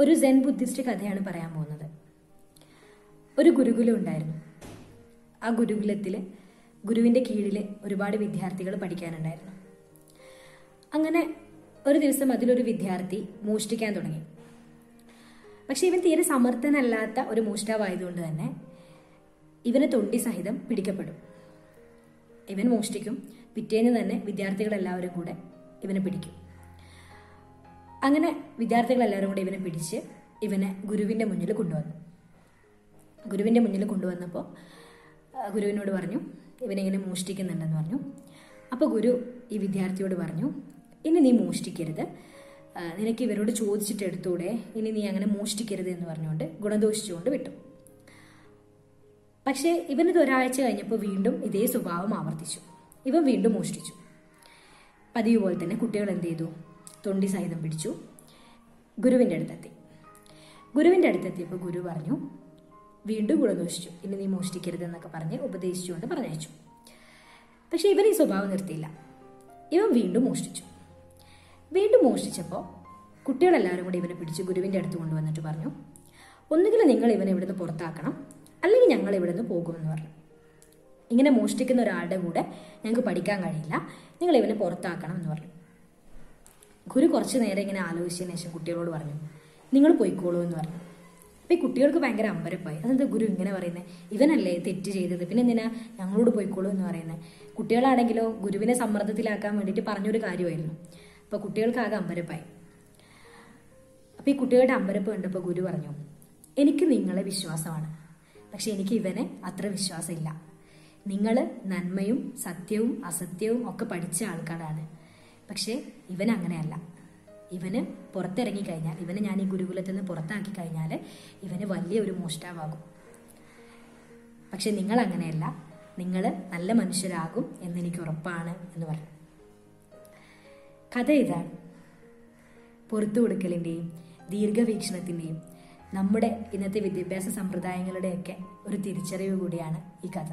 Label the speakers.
Speaker 1: ഒരു സെൻ ബുദ്ധിസ്റ്റ് കഥയാണ് പറയാൻ പോകുന്നത്. ഒരു ഗുരുകുലം ഉണ്ടായിരുന്നു. ആ ഗുരുകുലത്തിൽ ഗുരുവിന്റെ കീഴിൽ ഒരുപാട് വിദ്യാർത്ഥികൾ പഠിക്കാനുണ്ടായിരുന്നു. അങ്ങനെ ഒരു ദിവസം അതിലൊരു വിദ്യാർത്ഥി മോഷ്ടിക്കാൻ തുടങ്ങി. പക്ഷെ ഇവൻ തീരെ സമർത്ഥനല്ലാത്ത ഒരു മോഷ്ടാവായതുകൊണ്ട് തന്നെ ഇവന് തൊണ്ടി സഹിതം പിടിക്കപ്പെടും. ഇവൻ മോഷ്ടിക്കും. പിറ്റേന്ന് തന്നെ വിദ്യാർത്ഥികളെല്ലാവരും കൂടെ ഇവനെ പിടിക്കും. അങ്ങനെ വിദ്യാർത്ഥികളെല്ലാവരും കൂടി ഇവനെ പിടിച്ച് ഇവനെ ഗുരുവിന്റെ മുന്നിൽ കൊണ്ടുവന്നു. ഗുരുവിന്റെ മുന്നിൽ കൊണ്ടുവന്നപ്പോൾ ഗുരുവിനോട് പറഞ്ഞു ഇവനിങ്ങനെ മോഷ്ടിക്കുന്നുണ്ടെന്ന് പറഞ്ഞു. അപ്പോൾ ഗുരു ഈ വിദ്യാർത്ഥിയോട് പറഞ്ഞു ഇനി നീ മോഷ്ടിക്കരുത്. നിനക്ക് ഇവരോട് ചോദിച്ചിട്ട് എടുത്തൂടെ. ഇനി നീ അങ്ങനെ മോഷ്ടിക്കരുത് എന്ന് പറഞ്ഞുകൊണ്ട് ഗുണദോഷിച്ചുകൊണ്ട് വിട്ടു. പക്ഷേ ഇവനിത് ഒരാഴ്ച കഴിഞ്ഞപ്പോൾ വീണ്ടും ഇതേ സ്വഭാവം ആവർത്തിച്ചു. ഇവൻ വീണ്ടും മോഷ്ടിച്ചു. പതിവ് പോലെ തന്നെ കുട്ടികൾ എന്ത് ചെയ്തു? തൊണ്ടി സഹിതം പിടിച്ചു ഗുരുവിന്റെ അടുത്തെത്തി. ഗുരുവിന്റെ അടുത്തെത്തിയപ്പോൾ ഗുരു പറഞ്ഞു വീണ്ടും ഗുണദോഷിച്ചു ഇനി നീ മോഷ്ടിക്കരുത് എന്നൊക്കെ പറഞ്ഞ് ഉപദേശിച്ചുകൊണ്ട് പറഞ്ഞയച്ചു. പക്ഷേ ഇവൻ ഈ സ്വഭാവം നിർത്തിയില്ല. ഇവൻ വീണ്ടും മോഷ്ടിച്ചു. വീണ്ടും മോഷ്ടിച്ചപ്പോൾ കുട്ടികളെല്ലാവരും കൂടി ഇവനെ പിടിച്ച് ഗുരുവിന്റെ അടുത്ത് കൊണ്ടുവന്നിട്ട് പറഞ്ഞു ഒന്നുകിൽ നിങ്ങൾ ഇവനെ ഇവിടുന്ന് പുറത്താക്കണം അല്ലെങ്കിൽ ഞങ്ങൾ ഇവിടുന്ന് പോകുമെന്ന് പറഞ്ഞു. ഇങ്ങനെ മോഷ്ടിക്കുന്ന ഒരാളുടെ കൂടെ ഞങ്ങൾക്ക് പഠിക്കാൻ കഴിയില്ല. നിങ്ങൾ ഇവനെ പുറത്താക്കണം എന്ന് പറഞ്ഞു. ഗുരു കുറച്ച് നേരം ഇങ്ങനെ ആലോചിച്ചതിന് ശേഷം കുട്ടികളോട് പറഞ്ഞു നിങ്ങൾ പോയിക്കോളൂ എന്ന് പറഞ്ഞു. അപ്പോൾ ഈ കുട്ടികൾക്ക് ഭയങ്കര അമ്പരപ്പായി. അതെന്താ ഗുരു ഇങ്ങനെ പറയുന്നത് ഇവനല്ലേ തെറ്റ് ചെയ്തത്. പിന്നെ എന്തിനാ ഞങ്ങളോട് പോയിക്കോളൂ എന്ന് പറയുന്നത് കുട്ടികളാണെങ്കിലോ ഗുരുവിനെ സമ്മർദ്ദത്തിലാക്കാൻ വേണ്ടിയിട്ട് പറഞ്ഞൊരു കാര്യമായിരുന്നു. അപ്പോൾ കുട്ടികൾക്കാകെ അമ്പരപ്പായി. അപ്പോൾ ഈ കുട്ടികളുടെ അമ്പരപ്പ് കണ്ടപ്പോൾ ഗുരു പറഞ്ഞു എനിക്ക് നിങ്ങളെ വിശ്വാസമാണ്. പക്ഷെ എനിക്ക് ഇവനെ അത്ര വിശ്വാസമില്ല. നിങ്ങൾ നന്മയും സത്യവും അസത്യവും ഒക്കെ പഠിച്ച ആൾക്കാരാണ്. പക്ഷേ ഇവൻ അങ്ങനെയല്ല. ഇവന് പുറത്തിറങ്ങി കഴിഞ്ഞാൽ ഇവനെ ഞാൻ ഈ ഗുരുകുലത്തിൽ നിന്ന് പുറത്താക്കി കഴിഞ്ഞാൽ ഇവന് വലിയ ഒരു മോഷ്ടാവാകും. പക്ഷെ നിങ്ങൾ അങ്ങനെയല്ല. നിങ്ങൾ നല്ല മനുഷ്യരാകും എന്നെനിക്ക് ഉറപ്പാണ് എന്ന് പറഞ്ഞു കഥ ഇതാണ്. പുറത്തു കൊടുക്കലിന്റെയും ദീർഘവീക്ഷണത്തിന്റെയും നമ്മുടെ ഇന്നത്തെ വിദ്യാഭ്യാസ സമ്പ്രദായങ്ങളുടെയൊക്കെ ഒരു തിരിച്ചറിവ് കൂടിയാണ് ഈ കഥ.